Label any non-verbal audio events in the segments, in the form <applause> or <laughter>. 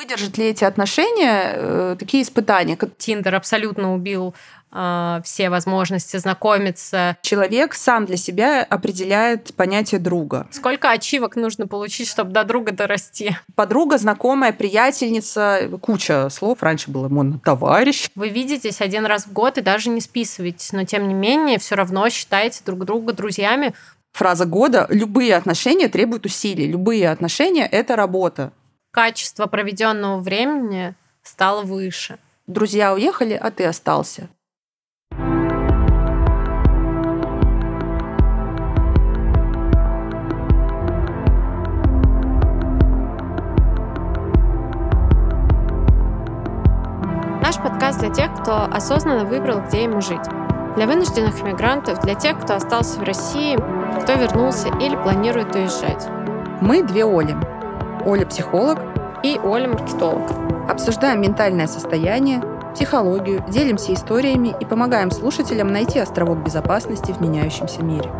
выдержат ли эти отношения э, такие испытания? Тиндер абсолютно убил э, все возможности знакомиться. Человек сам для себя определяет понятие друга. Сколько ачивок нужно получить, чтобы до друга дорасти? Подруга, знакомая, приятельница, куча слов. Раньше было модно товарищ. Вы видитесь один раз в год и даже не списываетесь, но тем не менее все равно считаете друг друга друзьями. Фраза года. Любые отношения требуют усилий. Любые отношения – это работа. Качество проведенного времени стало выше. Друзья уехали, а ты остался. Наш подкаст для тех, кто осознанно выбрал, где ему жить. Для вынужденных иммигрантов, для тех, кто остался в России, кто вернулся или планирует уезжать. Мы две Оли. Оля – психолог. И Оля – маркетолог. Обсуждаем ментальное состояние, психологию, делимся историями и помогаем слушателям найти островок безопасности в меняющемся мире.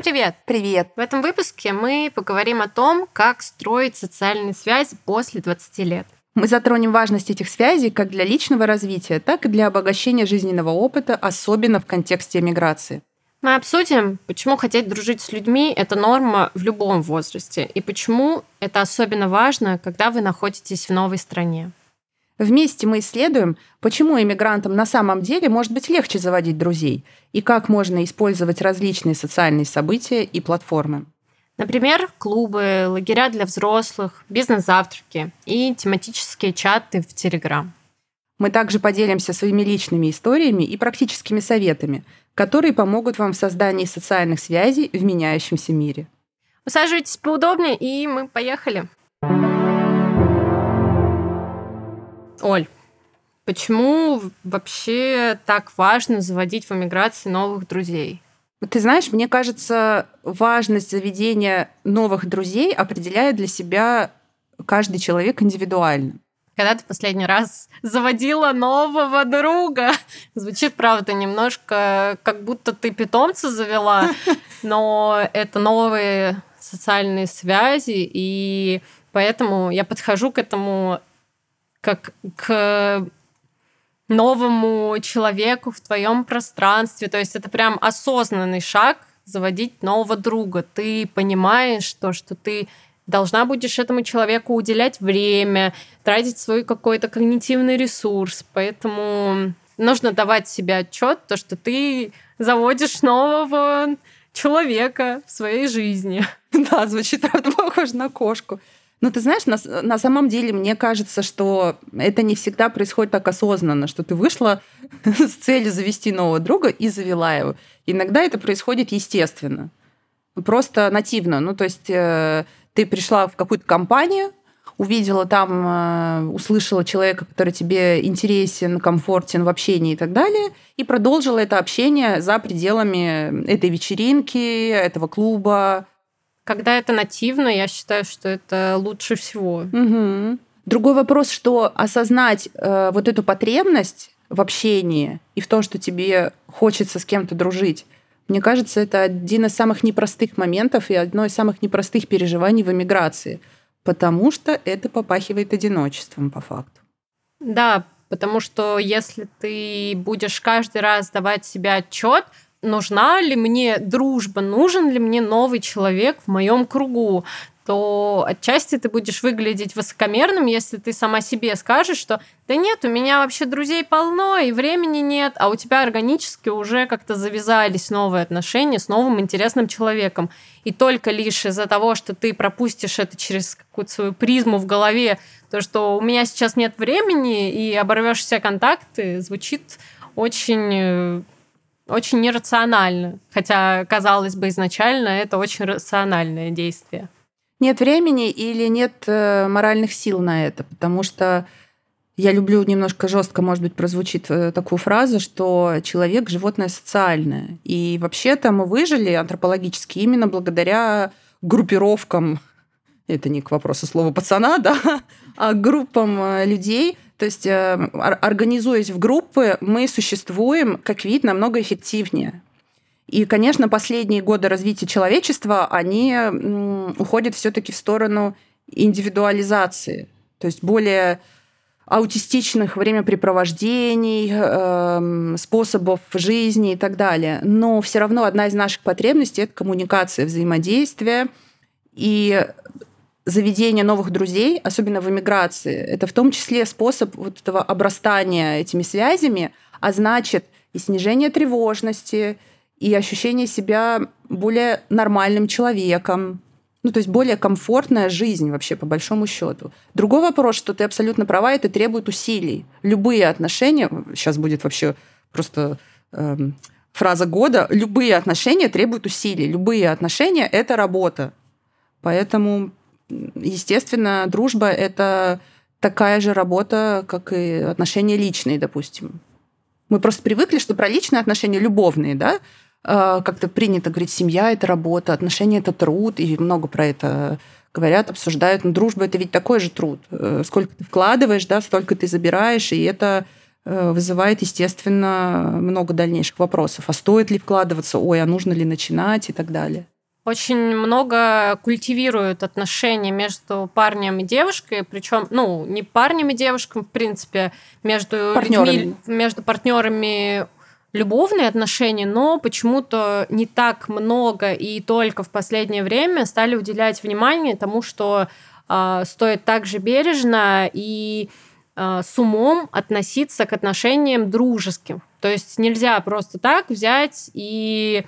Всем привет! Привет! В этом выпуске мы поговорим о том, как строить социальные связи после 20 лет. Мы затронем важность этих связей как для личного развития, так и для обогащения жизненного опыта, особенно в контексте эмиграции. Мы обсудим, почему хотеть дружить с людьми – это норма в любом возрасте, и почему это особенно важно, когда вы находитесь в новой стране. Вместе мы исследуем, почему иммигрантам на самом деле может быть легче заводить друзей и как можно использовать различные социальные события и платформы. Например, клубы, лагеря для взрослых, бизнес-завтраки и тематические чаты в Телеграм. Мы также поделимся своими личными историями и практическими советами, которые помогут вам в создании социальных связей в меняющемся мире. Усаживайтесь поудобнее, и мы поехали. Оль, почему вообще так важно заводить в эмиграции новых друзей? Ты знаешь, мне кажется, важность заведения новых друзей определяет для себя каждый человек индивидуально. Когда ты последний раз заводила нового друга? <laughs> Звучит, правда, немножко как будто ты питомца завела, <laughs> но это новые социальные связи, и поэтому я подхожу к этому как к новому человеку в твоем пространстве. То есть это прям осознанный шаг заводить нового друга. Ты понимаешь то, что ты должна будешь этому человеку уделять время, тратить свой какой-то когнитивный ресурс. Поэтому нужно давать себе отчет, то, что ты заводишь нового человека в своей жизни. <laughs> Да, звучит, правда, похоже на кошку. Ну, ты знаешь, на, на самом деле мне кажется, что это не всегда происходит так осознанно, что ты вышла <laughs> с целью завести нового друга и завела его. Иногда это происходит естественно, просто нативно. Ну, то есть э, ты пришла в какую-то компанию, увидела там, э, услышала человека, который тебе интересен, комфортен в общении и так далее, и продолжила это общение за пределами этой вечеринки, этого клуба, когда это нативно, я считаю, что это лучше всего. Угу. Другой вопрос, что осознать э, вот эту потребность в общении и в том, что тебе хочется с кем-то дружить, мне кажется, это один из самых непростых моментов и одно из самых непростых переживаний в эмиграции, потому что это попахивает одиночеством по факту. Да, потому что если ты будешь каждый раз давать себе отчет, нужна ли мне дружба, нужен ли мне новый человек в моем кругу, то отчасти ты будешь выглядеть высокомерным, если ты сама себе скажешь, что да нет, у меня вообще друзей полно, и времени нет, а у тебя органически уже как-то завязались новые отношения с новым интересным человеком. И только лишь из-за того, что ты пропустишь это через какую-то свою призму в голове, то, что у меня сейчас нет времени, и оборвешь все контакты, звучит очень э, очень нерационально. Хотя, казалось бы, изначально это очень рациональное действие. Нет времени или нет э, моральных сил на это, потому что я люблю немножко жестко, может быть, прозвучит э, такую фразу, что человек – животное социальное. И вообще-то мы выжили антропологически именно благодаря группировкам это не к вопросу слова пацана, <laughs> да, а группам э, людей. То есть, э, организуясь в группы, мы существуем как вид намного эффективнее. И, конечно, последние годы развития человечества, они уходят все-таки в сторону индивидуализации, то есть более аутистичных времяпрепровождений, э, способов жизни и так далее. Но все равно одна из наших потребностей это коммуникация, взаимодействие и заведение новых друзей, особенно в эмиграции. Это в том числе способ вот этого обрастания этими связями, а значит и снижение тревожности, и ощущение себя более нормальным человеком, ну, то есть более комфортная жизнь вообще, по большому счету. Другой вопрос, что ты абсолютно права, это требует усилий. Любые отношения, сейчас будет вообще просто эм, фраза года, любые отношения требуют усилий. Любые отношения – это работа. Поэтому, естественно, дружба – это такая же работа, как и отношения личные, допустим. Мы просто привыкли, что про личные отношения любовные, да, а, как-то принято говорить, семья – это работа, отношения – это труд, и много про это говорят, обсуждают. Но дружба – это ведь такой же труд. Э, сколько ты вкладываешь, да, столько ты забираешь, и это э, вызывает, естественно, много дальнейших вопросов. А стоит ли вкладываться? Ой, а нужно ли начинать? И так далее. Очень много культивируют отношения между парнем и девушкой, причем, ну, не парнем и девушкой, в принципе, между партнерами. людьми, между партнерами любовные отношения, но почему-то не так много и только в последнее время стали уделять внимание тому, что э, стоит также бережно и э, с умом относиться к отношениям дружеским. То есть нельзя просто так взять и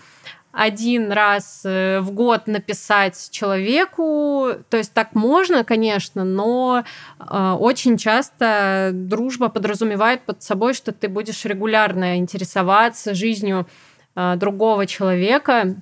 один раз э, в год написать человеку. То есть так можно, конечно, но э, очень часто дружба подразумевает под собой, что ты будешь регулярно интересоваться жизнью э, другого человека,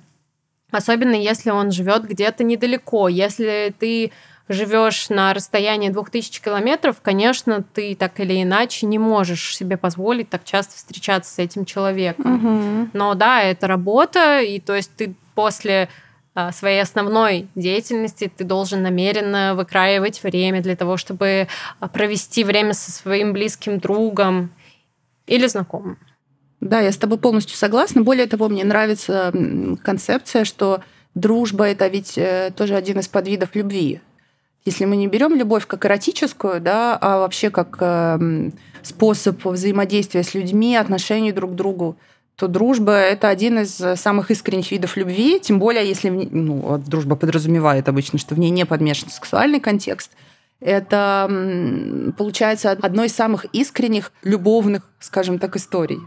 особенно если он живет где-то недалеко. Если ты живешь на расстоянии 2000 километров, конечно, ты так или иначе не можешь себе позволить так часто встречаться с этим человеком. Угу. Но да, это работа, и то есть ты после а, своей основной деятельности ты должен намеренно выкраивать время для того, чтобы а, провести время со своим близким другом или знакомым. Да, я с тобой полностью согласна. Более того, мне нравится концепция, что дружба это ведь э, тоже один из подвидов любви. Если мы не берем любовь как эротическую, да, а вообще как э, способ взаимодействия с людьми, отношений друг к другу, то дружба – это один из самых искренних видов любви, тем более, если ну, дружба подразумевает обычно, что в ней не подмешан сексуальный контекст. Это, получается, одно из самых искренних любовных, скажем так, историй.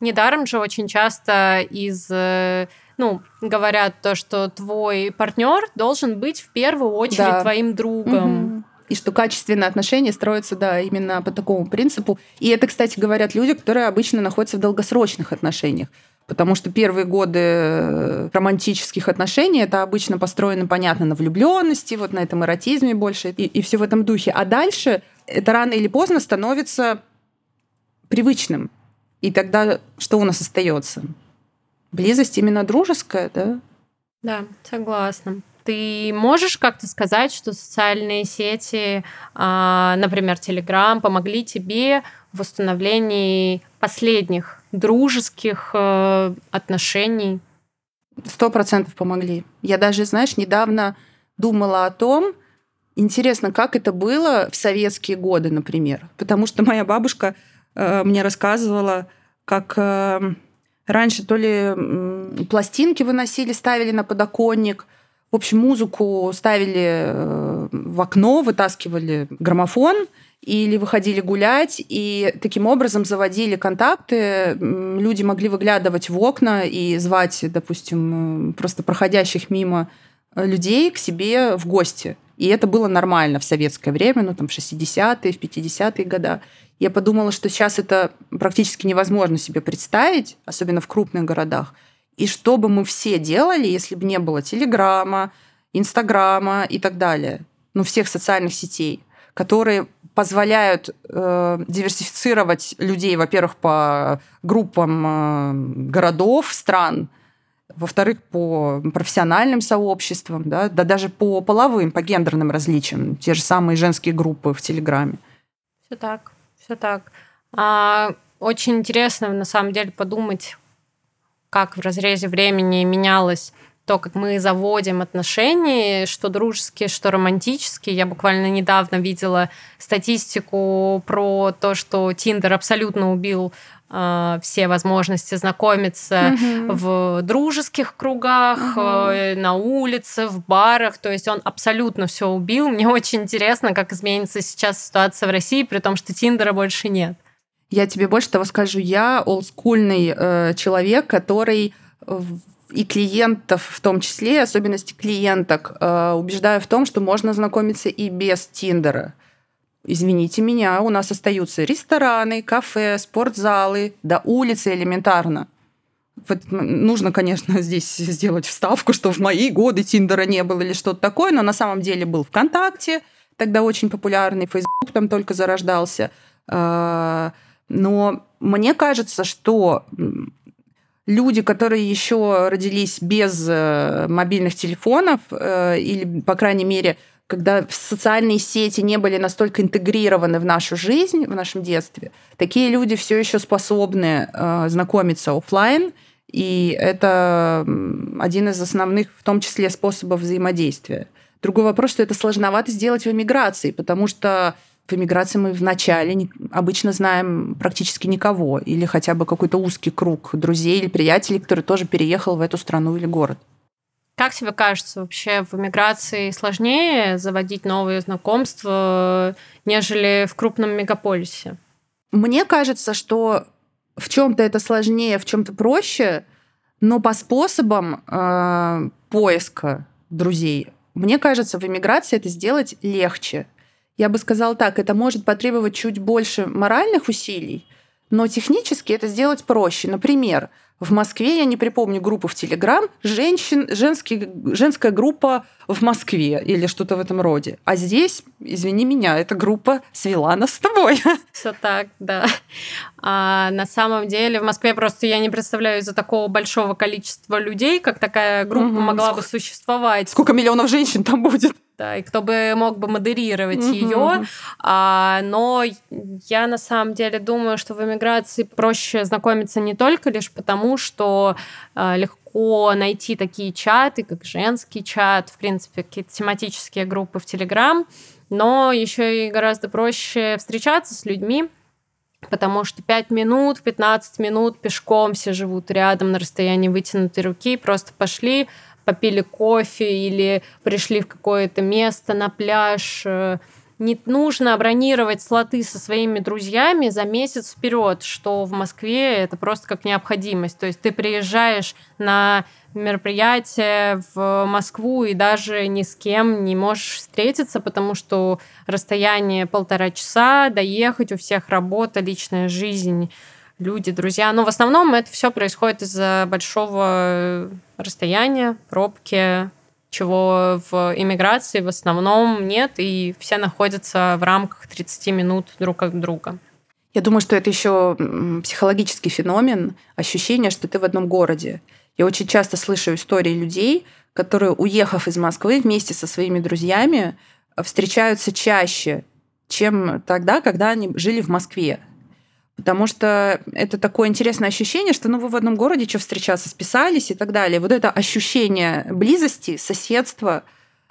Недаром же очень часто из э, ну, говорят то, что твой партнер должен быть в первую очередь да. твоим другом. Угу. И что качественные отношения строятся, да, именно по такому принципу. И это, кстати, говорят люди, которые обычно находятся в долгосрочных отношениях. Потому что первые годы э, романтических отношений это обычно построено, понятно, на влюбленности, вот на этом эротизме больше и, и все в этом духе. А дальше это рано или поздно становится привычным. И тогда что у нас остается? Близость именно дружеская, да? Да, согласна. Ты можешь как-то сказать, что социальные сети, а, например, Телеграм, помогли тебе в восстановлении последних дружеских э, отношений? Сто процентов помогли. Я даже, знаешь, недавно думала о том, интересно, как это было в советские годы, например. Потому что моя бабушка э, мне рассказывала, как э, Раньше то ли пластинки выносили, ставили на подоконник, в общем, музыку ставили э, в окно, вытаскивали граммофон или выходили гулять, и таким образом заводили контакты. Люди могли выглядывать в окна и звать, допустим, просто проходящих мимо людей к себе в гости. И это было нормально в советское время, ну там в 60-е, в 50-е годы. Я подумала, что сейчас это практически невозможно себе представить, особенно в крупных городах. И что бы мы все делали, если бы не было Телеграма, Инстаграма и так далее, ну, всех социальных сетей, которые позволяют э, диверсифицировать людей, во-первых, по группам э, городов, стран, во-вторых, по профессиональным сообществам, да, да даже по половым, по гендерным различиям, те же самые женские группы в Телеграме. Все так, все так. А, очень интересно, на самом деле, подумать, как в разрезе времени менялось то, как мы заводим отношения, что дружеские, что романтические. Я буквально недавно видела статистику про то, что Тиндер абсолютно убил э, все возможности знакомиться mm-hmm. в дружеских кругах, mm-hmm. э, на улице, в барах. То есть он абсолютно все убил. Мне очень интересно, как изменится сейчас ситуация в России, при том, что Тиндера больше нет. Я тебе больше того скажу. Я олдскульный э, человек, который и клиентов в том числе, особенности клиенток, э, убеждаю в том, что можно знакомиться и без Тиндера. Извините меня, у нас остаются рестораны, кафе, спортзалы, до улицы элементарно. Вот нужно, конечно, <laughs> здесь сделать вставку, что в мои годы Тиндера не было или что-то такое, но на самом деле был ВКонтакте, тогда очень популярный, Фейсбук там только зарождался. Э, но мне кажется, что люди, которые еще родились без э, мобильных телефонов, э, или, по крайней мере, когда социальные сети не были настолько интегрированы в нашу жизнь, в нашем детстве, такие люди все еще способны э, знакомиться офлайн, и это один из основных, в том числе, способов взаимодействия. Другой вопрос, что это сложновато сделать в эмиграции, потому что в эмиграции мы вначале обычно знаем практически никого, или хотя бы какой-то узкий круг друзей или приятелей, который тоже переехал в эту страну или город. Как тебе кажется, вообще в эмиграции сложнее заводить новые знакомства, нежели в крупном мегаполисе? Мне кажется, что в чем-то это сложнее, в чем-то проще, но по способам э, поиска друзей, мне кажется, в эмиграции это сделать легче. Я бы сказала так, это может потребовать чуть больше моральных усилий, но технически это сделать проще. Например, в Москве, я не припомню группу в Телеграм, женщин, женский, женская группа в Москве или что-то в этом роде. А здесь, извини меня, эта группа свела нас с тобой. <laughs> Все так, да. А на самом деле в Москве просто я не представляю из-за такого большого количества людей, как такая группа угу. могла бы существовать. Сколько миллионов женщин там будет? Да, и кто бы мог бы модерировать mm-hmm. ее. А, но я на самом деле думаю, что в эмиграции проще знакомиться не только лишь потому, что а, легко найти такие чаты, как женский чат, в принципе, какие-то тематические группы в Телеграм, но еще и гораздо проще встречаться с людьми, потому что 5 минут, 15 минут пешком все живут рядом на расстоянии вытянутой руки, просто пошли, попили кофе или пришли в какое-то место на пляж. Э, не нужно бронировать слоты со своими друзьями за месяц вперед, что в Москве это просто как необходимость. То есть ты приезжаешь на мероприятие в Москву и даже ни с кем не можешь встретиться, потому что расстояние полтора часа, доехать, у всех работа, личная жизнь люди, друзья. Но в основном это все происходит из-за большого расстояния, пробки, чего в иммиграции в основном нет, и все находятся в рамках 30 минут друг от друга. Я думаю, что это еще психологический феномен, ощущение, что ты в одном городе. Я очень часто слышу истории людей, которые, уехав из Москвы вместе со своими друзьями, встречаются чаще, чем тогда, когда они жили в Москве. Потому что это такое интересное ощущение, что ну, вы в одном городе что встречаться, списались и так далее. Вот это ощущение близости, соседства,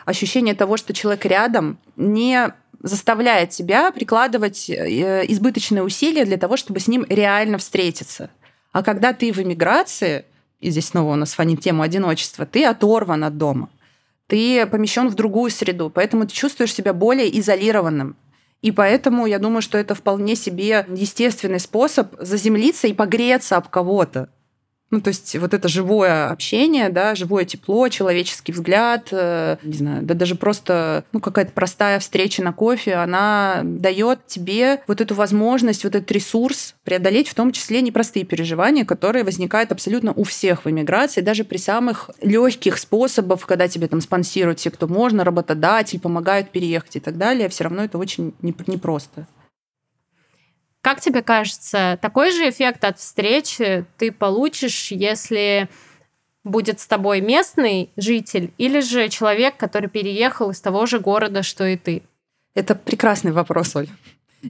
ощущение того, что человек рядом, не заставляет тебя прикладывать э, избыточные усилия для того, чтобы с ним реально встретиться. А когда ты в эмиграции, и здесь снова у нас фонит тему одиночества, ты оторван от дома, ты помещен в другую среду, поэтому ты чувствуешь себя более изолированным. И поэтому я думаю, что это вполне себе естественный способ заземлиться и погреться об кого-то. Ну, то есть вот это живое общение, да, живое тепло, человеческий взгляд, э, не знаю, да даже просто ну, какая-то простая встреча на кофе, она дает тебе вот эту возможность, вот этот ресурс преодолеть в том числе непростые переживания, которые возникают абсолютно у всех в эмиграции, даже при самых легких способах, когда тебе там спонсируют те, кто можно, работодатель, помогают переехать и так далее, все равно это очень непросто. Как тебе кажется, такой же эффект от встречи ты получишь, если будет с тобой местный житель или же человек, который переехал из того же города, что и ты? Это прекрасный вопрос, Оль.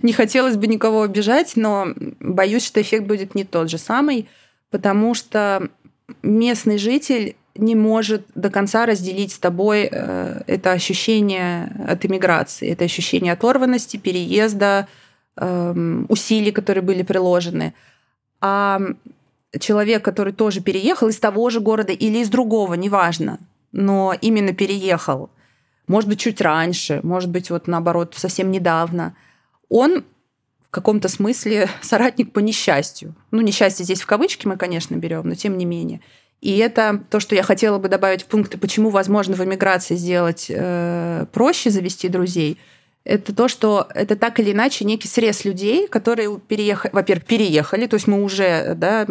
Не хотелось бы никого обижать, но боюсь, что эффект будет не тот же самый, потому что местный житель не может до конца разделить с тобой э, это ощущение от иммиграции, это ощущение оторванности, переезда, усилий, которые были приложены. А человек, который тоже переехал из того же города или из другого, неважно, но именно переехал, может быть, чуть раньше, может быть, вот наоборот, совсем недавно, он в каком-то смысле <laughs> соратник по несчастью. Ну, несчастье здесь в кавычки мы, конечно, берем, но тем не менее. И это то, что я хотела бы добавить в пункты, почему возможно в эмиграции сделать э, проще завести друзей. Это то, что это так или иначе некий срез людей, которые переехали, во-первых, переехали, то есть мы уже, да,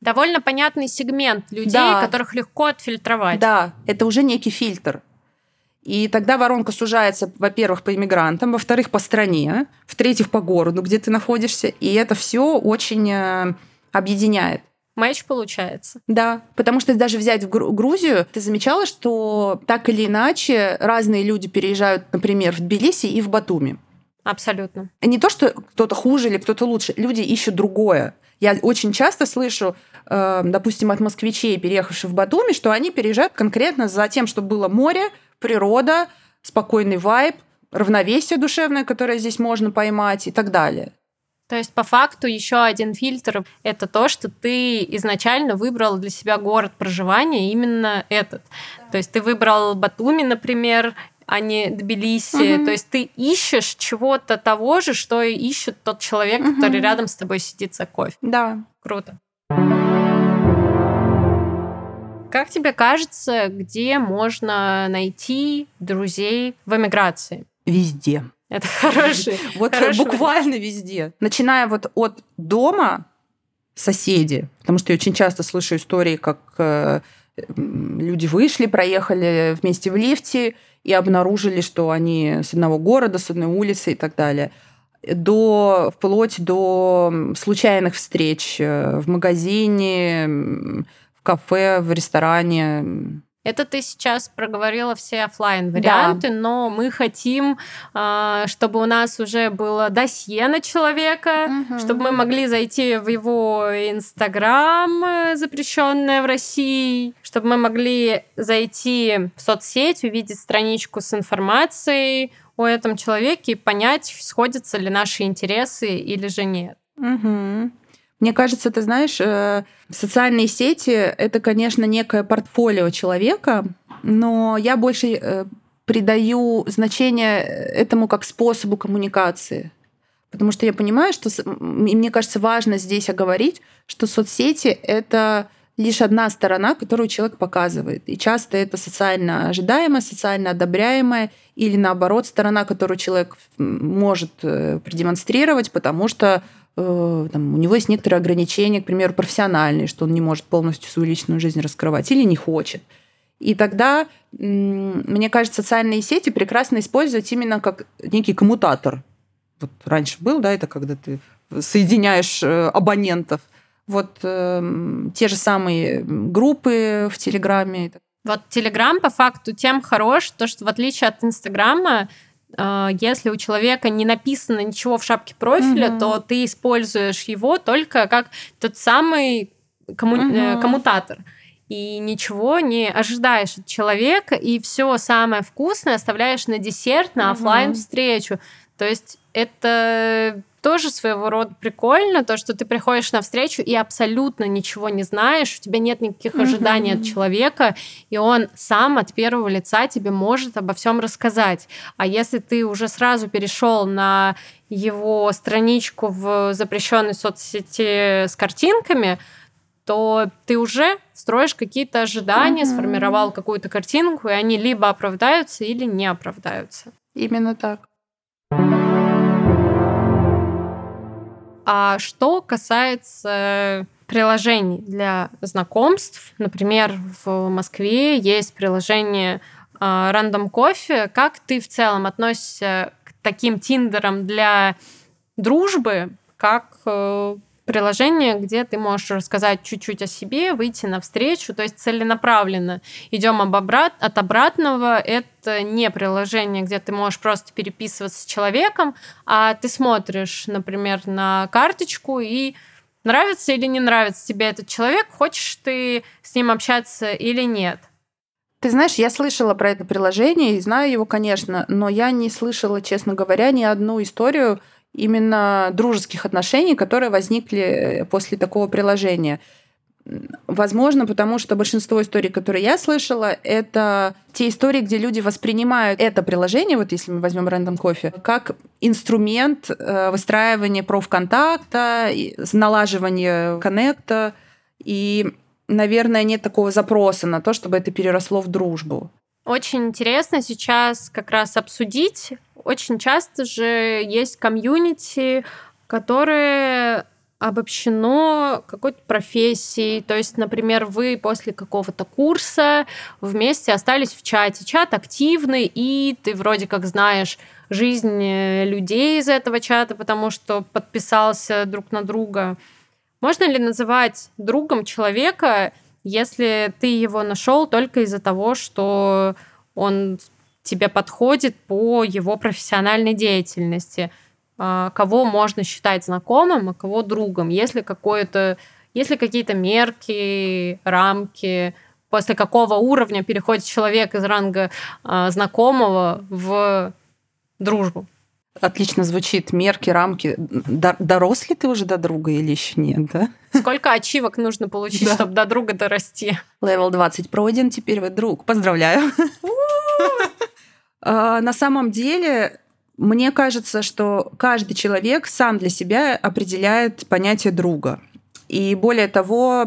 довольно понятный сегмент людей, да. которых легко отфильтровать. Да, это уже некий фильтр. И тогда воронка сужается, во-первых, по иммигрантам, во-вторых, по стране, в-третьих, по городу, где ты находишься. И это все очень э, объединяет. Матч получается. Да, потому что даже взять в Грузию, ты замечала, что так или иначе разные люди переезжают, например, в Тбилиси и в Батуми. Абсолютно. Не то, что кто-то хуже или кто-то лучше. Люди ищут другое. Я очень часто слышу, э, допустим, от москвичей, переехавших в Батуми, что они переезжают конкретно за тем, чтобы было море, природа, спокойный вайб, равновесие душевное, которое здесь можно поймать и так далее. То есть, по факту, еще один фильтр — это то, что ты изначально выбрал для себя город проживания именно этот. То есть ты выбрал Батуми, например, а не Тбилиси. Угу. То есть ты ищешь чего-то того же, что и ищет тот человек, угу. который рядом с тобой сидит за кофе. Да. Круто. Как тебе кажется, где можно найти друзей в эмиграции? Везде. Это хороший. <laughs> Вот хороший буквально везде. Начиная вот от дома, соседи, потому что я очень часто слышу истории, как э, люди вышли, проехали вместе в лифте и обнаружили, что они с одного города, с одной улицы и так далее до вплоть до случайных встреч э, в магазине, в кафе, в ресторане. Это ты сейчас проговорила все офлайн варианты, да. но мы хотим, а, чтобы у нас уже было досье на человека, угу. чтобы мы могли зайти в его Инстаграм, э, запрещенное в России, чтобы мы могли зайти в соцсеть, увидеть страничку с информацией о этом человеке и понять, сходятся ли наши интересы или же нет. Угу. Мне кажется, ты знаешь, э, социальные сети — это, конечно, некое портфолио человека, но я больше э, придаю значение этому как способу коммуникации. Потому что я понимаю, что, и мне кажется, важно здесь оговорить, что соцсети — это лишь одна сторона, которую человек показывает. И часто это социально ожидаемая, социально одобряемая или наоборот сторона, которую человек может э, продемонстрировать, потому что Э, там, у него есть некоторые ограничения, к примеру, профессиональные, что он не может полностью свою личную жизнь раскрывать или не хочет. И тогда, мне кажется, социальные сети прекрасно использовать именно как некий коммутатор. Вот раньше был, да, это когда ты соединяешь э, абонентов. Вот э, те же самые группы в Телеграме. Вот Телеграм по факту тем хорош, то что в отличие от Инстаграма если у человека не написано ничего в шапке профиля, угу. то ты используешь его только как тот самый комму... угу. коммутатор. И ничего не ожидаешь от человека, и все самое вкусное оставляешь на десерт, на угу. офлайн встречу. То есть это тоже своего рода прикольно, то, что ты приходишь на встречу и абсолютно ничего не знаешь, у тебя нет никаких ожиданий mm-hmm. от человека, и он сам от первого лица тебе может обо всем рассказать. А если ты уже сразу перешел на его страничку в запрещенной соцсети с картинками, то ты уже строишь какие-то ожидания, mm-hmm. сформировал какую-то картинку, и они либо оправдаются, или не оправдаются. Именно так. А что касается приложений для знакомств, например, в Москве есть приложение Random Coffee. Как ты в целом относишься к таким тиндерам для дружбы, как э, приложение, где ты можешь рассказать чуть-чуть о себе, выйти навстречу, то есть целенаправленно. Идем об обрат... от обратного. Это не приложение, где ты можешь просто переписываться с человеком, а ты смотришь, например, на карточку и нравится или не нравится тебе этот человек, хочешь ты с ним общаться или нет. Ты знаешь, я слышала про это приложение и знаю его, конечно, но я не слышала, честно говоря, ни одну историю, именно дружеских отношений, которые возникли э, после такого приложения. Возможно, потому что большинство историй, которые я слышала, это те истории, где люди воспринимают это приложение, вот если мы возьмем Random Coffee, как инструмент э, выстраивания профконтакта, налаживания коннекта. И, наверное, нет такого запроса на то, чтобы это переросло в дружбу. Очень интересно сейчас как раз обсудить. Очень часто же есть комьюнити, которые обобщено какой-то профессией. То есть, например, вы после какого-то курса вместе остались в чате. Чат активный, и ты вроде как знаешь жизнь людей из этого чата, потому что подписался друг на друга. Можно ли называть другом человека, если ты его нашел только из-за того, что он тебе подходит по его профессиональной деятельности. А, кого можно считать знакомым, а кого другом. Если какое-то если какие-то мерки, рамки, после какого уровня переходит человек из ранга э, знакомого в дружбу. Отлично звучит. Мерки, рамки. Дорос ли ты уже до друга или еще нет, да? Сколько ачивок нужно получить, да. чтобы до друга дорасти? Левел 20 пройден, теперь вы друг. Поздравляю. А, на самом деле, мне кажется, что каждый человек сам для себя определяет понятие друга. И более того,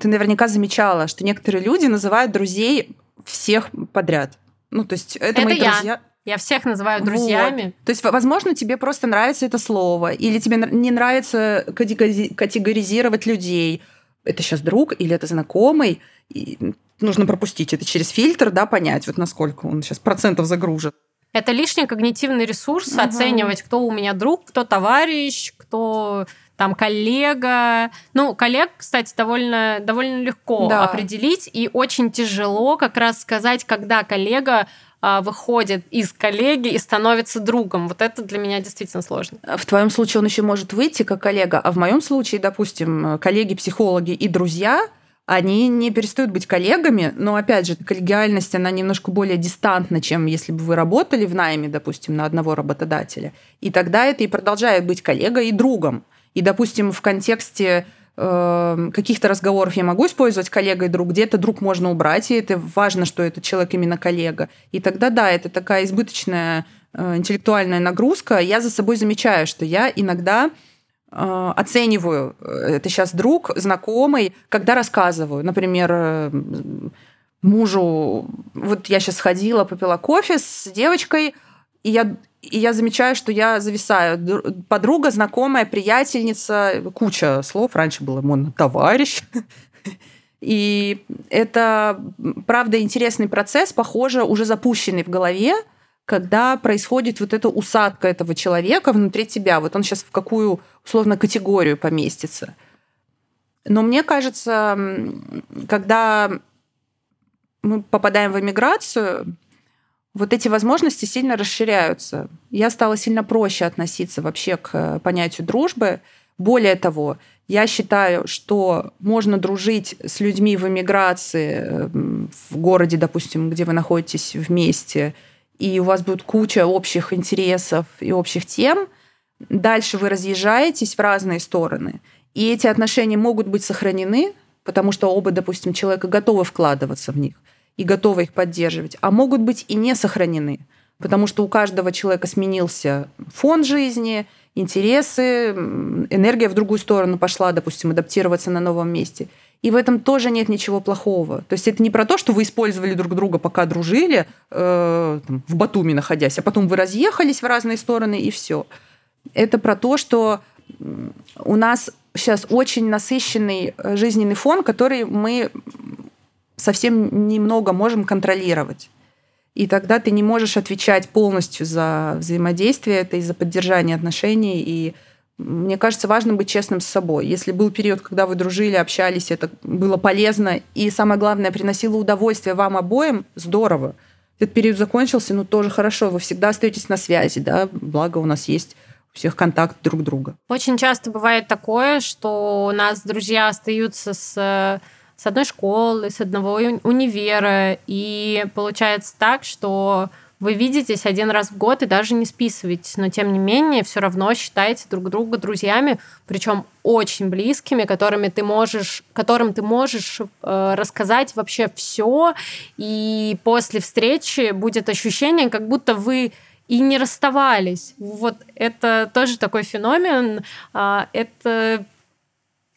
ты наверняка замечала, что некоторые люди называют друзей всех подряд. Ну, то есть это, это мои я. друзья. Я всех называю друзьями. Вот. То есть, возможно, тебе просто нравится это слово, или тебе не нравится категоризировать людей. Это сейчас друг или это знакомый. И нужно пропустить это через фильтр, да, понять, вот насколько он сейчас процентов загружен. Это лишний когнитивный ресурс угу. оценивать, кто у меня друг, кто товарищ, кто там коллега. Ну, коллег, кстати, довольно, довольно легко да. определить, и очень тяжело как раз сказать, когда коллега а, выходит из коллеги и становится другом. Вот это для меня действительно сложно. В твоем случае он еще может выйти как коллега, а в моем случае, допустим, коллеги, психологи и друзья они не перестают быть коллегами, но, опять же, коллегиальность, она немножко более дистантна, чем если бы вы работали в найме, допустим, на одного работодателя. И тогда это и продолжает быть коллегой и другом. И, допустим, в контексте э, каких-то разговоров я могу использовать коллега и друг, где-то друг можно убрать, и это важно, что этот человек именно коллега. И тогда, да, это такая избыточная э, интеллектуальная нагрузка. Я за собой замечаю, что я иногда оцениваю, это сейчас друг, знакомый, когда рассказываю. Например, мужу, вот я сейчас ходила, попила кофе с девочкой, и я и я замечаю, что я зависаю. Подруга, знакомая, приятельница, куча слов. Раньше было модно товарищ. И это, правда, интересный процесс, похоже, уже запущенный в голове, когда происходит вот эта усадка этого человека внутри тебя. Вот он сейчас в какую, условно, категорию поместится. Но мне кажется, когда мы попадаем в эмиграцию, вот эти возможности сильно расширяются. Я стала сильно проще относиться вообще к э, понятию дружбы. Более того, я считаю, что можно дружить с людьми в эмиграции, э, в городе, допустим, где вы находитесь вместе, и у вас будет куча общих интересов и общих тем. Дальше вы разъезжаетесь в разные стороны. И эти отношения могут быть сохранены, потому что оба, допустим, человека готовы вкладываться в них и готовы их поддерживать, а могут быть и не сохранены, потому что у каждого человека сменился фон жизни, интересы, энергия в другую сторону пошла, допустим, адаптироваться на новом месте. И в этом тоже нет ничего плохого. То есть это не про то, что вы использовали друг друга, пока дружили, э, там, в Батуми находясь, а потом вы разъехались в разные стороны и все. Это про то, что у нас сейчас очень насыщенный э, жизненный фон, который мы совсем немного можем контролировать. И тогда ты не можешь отвечать полностью за взаимодействие это и за поддержание отношений. И Мне кажется, важно быть честным с собой. Если был период, когда вы дружили, общались, это было полезно, и самое главное, приносило удовольствие вам обоим, здорово. Этот период закончился, ну тоже хорошо, вы всегда остаетесь на связи, да, благо у нас есть у всех контакт друг друга. Очень часто бывает такое, что у нас друзья остаются с с одной школы, с одного универа, и получается так, что вы видитесь один раз в год и даже не списываетесь, но тем не менее все равно считаете друг друга друзьями, причем очень близкими, которыми ты можешь, которым ты можешь э, рассказать вообще все, и после встречи будет ощущение, как будто вы и не расставались. Вот это тоже такой феномен. Э, это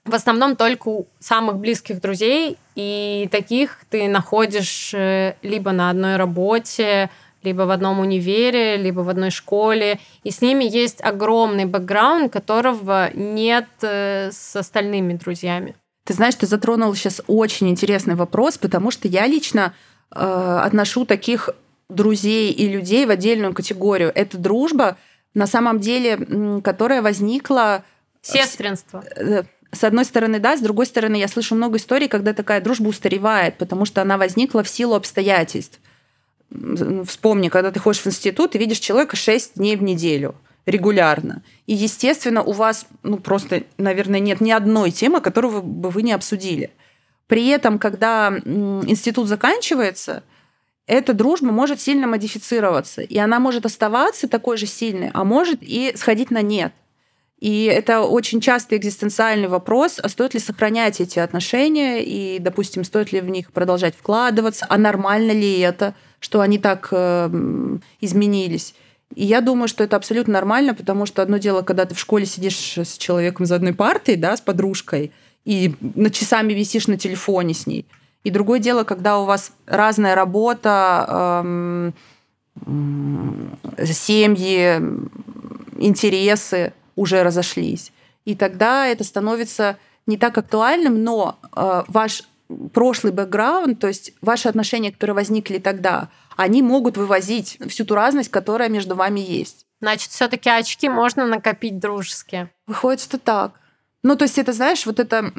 в основном только у самых близких друзей, и таких ты находишь э, либо на одной работе, либо в одном универе, либо в одной школе, и с ними есть огромный бэкграунд, которого нет э, с остальными друзьями. Ты знаешь, ты затронул сейчас очень интересный вопрос, потому что я лично э, отношу таких друзей и людей в отдельную категорию. Это дружба, на самом деле, которая возникла... Сестринство. Э, с одной стороны, да, с другой стороны, я слышу много историй, когда такая дружба устаревает, потому что она возникла в силу обстоятельств. Вспомни, когда ты ходишь в институт и видишь человека 6 дней в неделю регулярно. И, естественно, у вас ну, просто, наверное, нет ни одной темы, которую бы вы не обсудили. При этом, когда институт заканчивается, эта дружба может сильно модифицироваться, и она может оставаться такой же сильной, а может и сходить на нет. И это очень частый экзистенциальный вопрос, а стоит ли сохранять эти отношения, и, допустим, стоит ли в них продолжать вкладываться, а нормально ли это, что они так э, изменились. И я думаю, что это абсолютно нормально, потому что одно дело, когда ты в школе сидишь с человеком за одной партой, да, с подружкой, и на часами висишь на телефоне с ней. И другое дело, когда у вас разная работа, эм, семьи, интересы уже разошлись. И тогда это становится не так актуальным, но э, ваш прошлый бэкграунд, то есть ваши отношения, которые возникли тогда, они могут вывозить всю ту разность, которая между вами есть. Значит, все-таки очки можно накопить дружеские. Выходит, что так. Ну, то есть это, знаешь, вот эта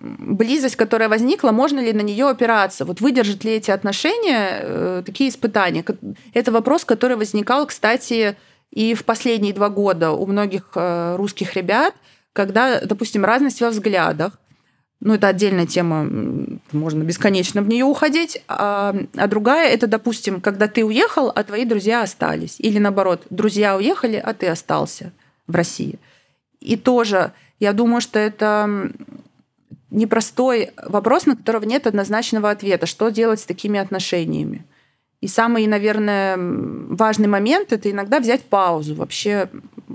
близость, которая возникла, можно ли на нее опираться? Вот выдержат ли эти отношения э, такие испытания? Это вопрос, который возникал, кстати, и в последние два года у многих э, русских ребят, когда, допустим, разность во взглядах, ну, это отдельная тема, можно бесконечно в нее уходить. А, а другая это, допустим, когда ты уехал, а твои друзья остались. Или наоборот, друзья уехали, а ты остался в России. И тоже, я думаю, что это непростой вопрос, на которого нет однозначного ответа. Что делать с такими отношениями? И самый, наверное, важный момент – это иногда взять паузу, вообще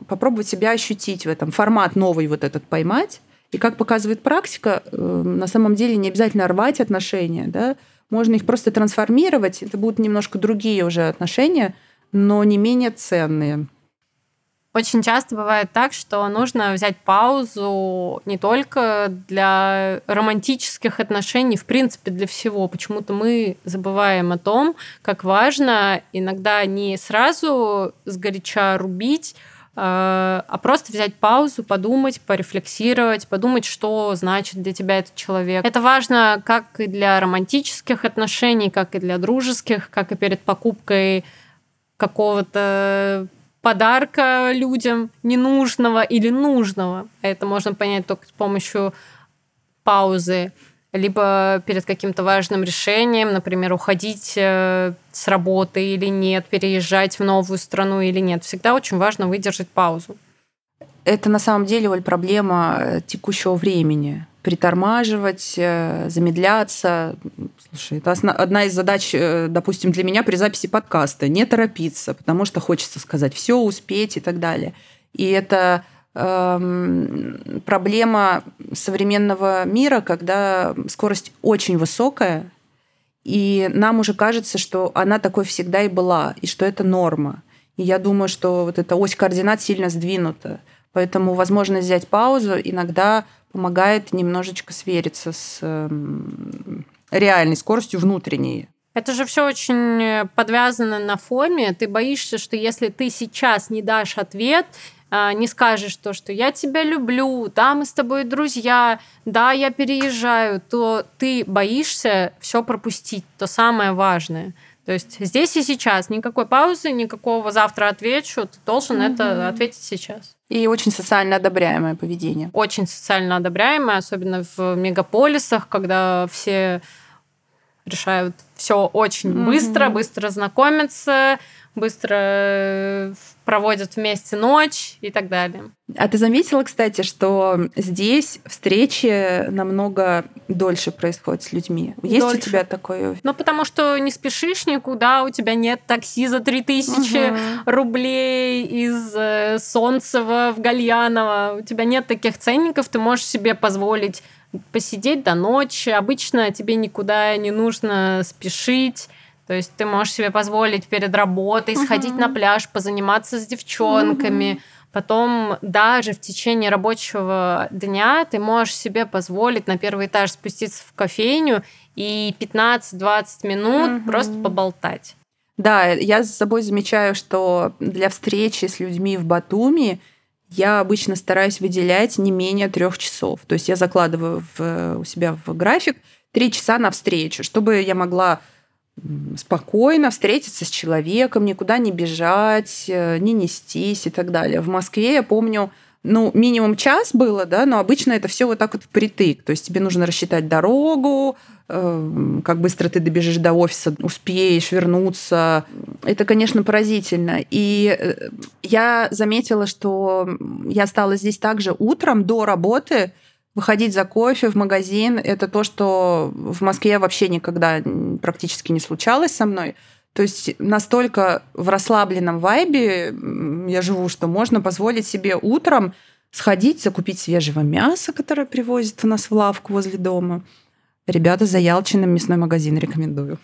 попробовать себя ощутить в этом, формат новый вот этот поймать. И как показывает практика, э, на самом деле не обязательно рвать отношения, да? можно их просто трансформировать, это будут немножко другие уже отношения, но не менее ценные. Очень часто бывает так, что нужно взять паузу не только для романтических отношений, в принципе, для всего. Почему-то мы забываем о том, как важно иногда не сразу сгоряча рубить, а, а просто взять паузу, подумать, порефлексировать, подумать, что значит для тебя этот человек. Это важно как и для романтических отношений, как и для дружеских, как и перед покупкой какого-то подарка людям ненужного или нужного. Это можно понять только с помощью паузы либо перед каким-то важным решением, например, уходить э, с работы или нет, переезжать в новую страну или нет. Всегда очень важно выдержать паузу. Это на самом деле, Оль, проблема э, текущего времени притормаживать, э, замедляться. Слушай, это одна из задач, допустим, для меня при записи подкаста. Не торопиться, потому что хочется сказать все, успеть и так далее. И это проблема современного мира, когда скорость очень высокая, и нам уже кажется, что она такой всегда и была, и что это норма. И я думаю, что вот эта ось координат сильно сдвинута. Поэтому возможность взять паузу иногда помогает немножечко свериться с эм, реальной скоростью внутренней. Это же все очень подвязано на форме. Ты боишься, что если ты сейчас не дашь ответ, не скажешь то, что я тебя люблю, да, мы с тобой друзья, да, я переезжаю, то ты боишься все пропустить, то самое важное. То есть здесь и сейчас никакой паузы, никакого завтра отвечу, ты должен mm-hmm. это ответить сейчас. И очень социально одобряемое поведение. Очень социально одобряемое, особенно в мегаполисах, когда все решают все очень mm-hmm. быстро, быстро знакомятся, быстро э, проводят вместе ночь и так далее. А ты заметила, кстати, что здесь встречи намного дольше происходят с людьми? Есть дольше. у тебя такое? Ну, потому что не спешишь никуда, у тебя нет такси за 3000 угу. рублей из э, Солнцева в Гальяново, у тебя нет таких ценников, ты можешь себе позволить посидеть до ночи. Обычно тебе никуда не нужно спешить. То есть ты можешь себе позволить перед работой uh-huh. сходить на пляж, позаниматься с девчонками. Uh-huh. Потом даже в течение рабочего дня ты можешь себе позволить на первый этаж спуститься в кофейню и 15-20 минут uh-huh. просто поболтать. Да, я за собой замечаю, что для встречи с людьми в Батуми я обычно стараюсь выделять не менее трех часов. То есть я закладываю в, у себя в график три часа на встречу, чтобы я могла спокойно встретиться с человеком, никуда не бежать, э, не нестись и так далее. В Москве, я помню, ну, минимум час было, да, но обычно это все вот так вот впритык. То есть тебе нужно рассчитать дорогу, э, как быстро ты добежишь до офиса, успеешь вернуться. Это, конечно, поразительно. И э, я заметила, что я стала здесь также утром до работы Выходить за кофе в магазин – это то, что в Москве вообще никогда практически не случалось со мной. То есть настолько в расслабленном вайбе я живу, что можно позволить себе утром сходить, закупить свежего мяса, которое привозят у нас в лавку возле дома. Ребята, за Ялчиным мясной магазин рекомендую.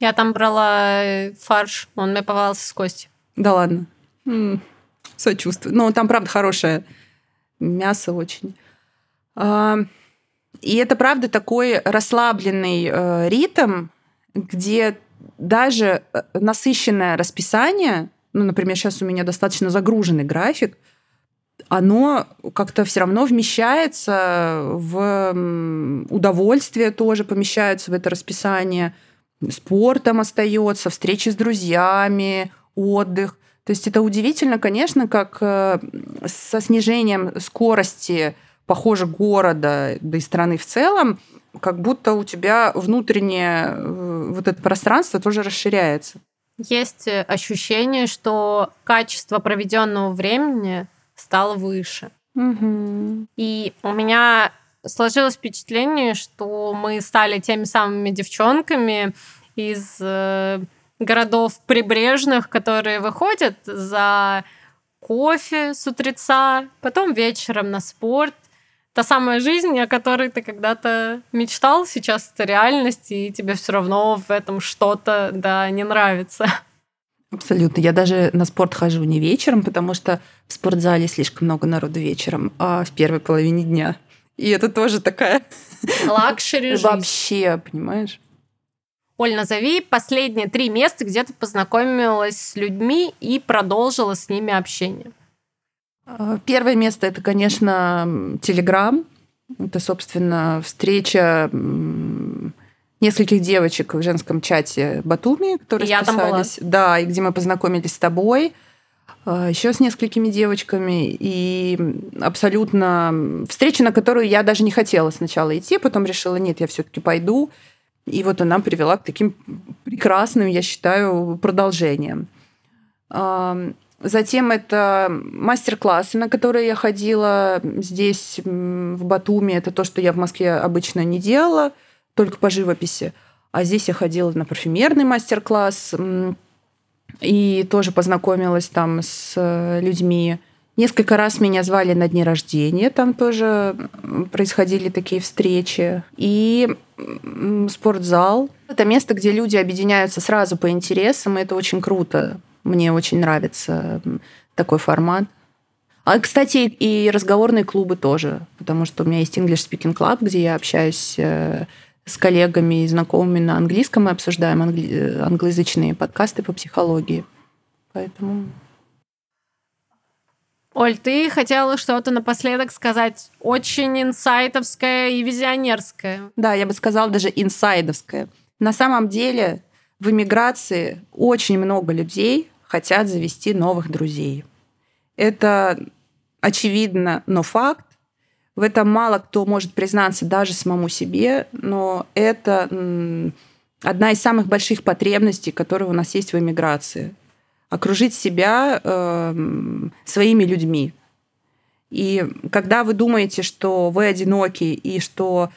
Я там брала э, фарш, он мне попался с кости. Да ладно. М-м, сочувствую. Но там, правда, хорошее мясо очень. И это, правда, такой расслабленный э, ритм, где даже э, насыщенное расписание, ну, например, сейчас у меня достаточно загруженный график, оно как-то все равно вмещается в удовольствие тоже помещается в это расписание, спортом остается, встречи с друзьями, отдых. То есть это удивительно, конечно, как э, со снижением скорости похоже, города, да и страны в целом, как будто у тебя внутреннее э, вот это пространство тоже расширяется. Есть э, ощущение, что качество проведенного времени стало выше. Угу. И у меня сложилось впечатление, что мы стали теми самыми девчонками из э, городов прибрежных, которые выходят за кофе с утреца, потом вечером на спорт, та самая жизнь, о которой ты когда-то мечтал, сейчас это реальность, и тебе все равно в этом что-то, да, не нравится. Абсолютно. Я даже на спорт хожу не вечером, потому что в спортзале слишком много народу вечером, а в первой половине дня. И это тоже такая... Luxury жизнь. Вообще, понимаешь? Оль, назови последние три места, где ты познакомилась с людьми и продолжила с ними общение. А, первое место это, конечно, Телеграм. Это, собственно, встреча нескольких девочек в женском чате Батуми, которые Я списались. Там была. Да, и где мы познакомились с тобой, а, еще с несколькими девочками. И абсолютно встреча, на которую я даже не хотела сначала идти, потом решила, нет, я все-таки пойду. И вот она привела к таким прекрасным, я считаю, продолжениям. Затем это мастер-классы, на которые я ходила здесь, в Батуми. Это то, что я в Москве обычно не делала, только по живописи. А здесь я ходила на парфюмерный мастер-класс и тоже познакомилась там с людьми. Несколько раз меня звали на дни рождения, там тоже происходили такие встречи. И спортзал. Это место, где люди объединяются сразу по интересам, и это очень круто. Мне очень нравится такой формат. А, кстати, и разговорные клубы тоже, потому что у меня есть English Speaking Club, где я общаюсь э, с коллегами и знакомыми на английском, мы обсуждаем англи... Э, англоязычные подкасты по психологии. Поэтому... Оль, ты хотела что-то напоследок сказать очень инсайтовское и визионерское. Да, я бы сказала даже инсайдовское. На самом деле в эмиграции очень много людей хотят завести новых друзей. Это очевидно, но факт. В этом мало кто может признаться даже самому себе, но это одна из самых больших потребностей, которые у нас есть в эмиграции окружить себя э, своими людьми. И когда вы думаете, что вы одиноки и что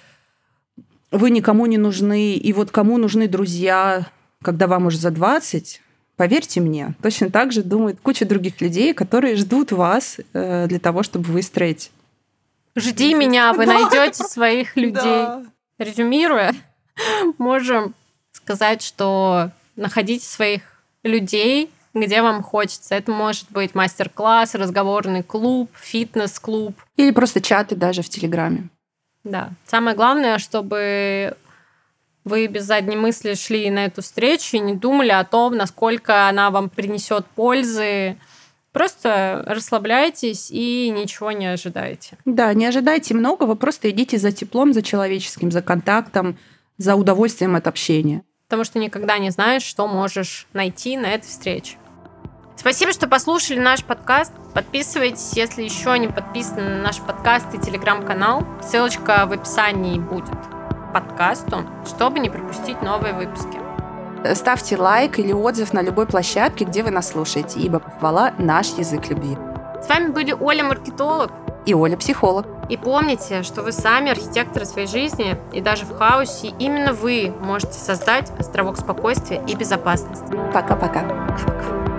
вы никому не нужны, и вот кому нужны друзья, когда вам уже за 20, поверьте мне, точно так же думает куча других людей, которые ждут вас э, для того, чтобы выстроить. Жди меня, вы найдете своих людей. Резюмируя, <laughs> можем сказать, что находите своих людей, где вам хочется. Это может быть мастер-класс, разговорный клуб, фитнес-клуб. Или просто чаты даже в Телеграме. Да. Самое главное, чтобы вы без задней мысли шли на эту встречу и не думали о том, насколько она вам принесет пользы. Просто расслабляйтесь и ничего не ожидайте. Да, не ожидайте много, вы просто идите за теплом, за человеческим, за контактом, за удовольствием от общения. Потому что никогда не знаешь, что можешь найти на этой встрече. Спасибо, что послушали наш подкаст. Подписывайтесь, если еще не подписаны на наш подкаст и телеграм-канал. Ссылочка в описании будет подкасту, чтобы не пропустить новые выпуски. Ставьте лайк или отзыв на любой площадке, где вы нас слушаете, ибо похвала – наш язык любви. С вами были Оля Маркетолог и Оля Психолог. И помните, что вы сами архитекторы своей жизни, и даже в хаосе именно вы можете создать островок спокойствия и безопасности. Пока-пока. Пока.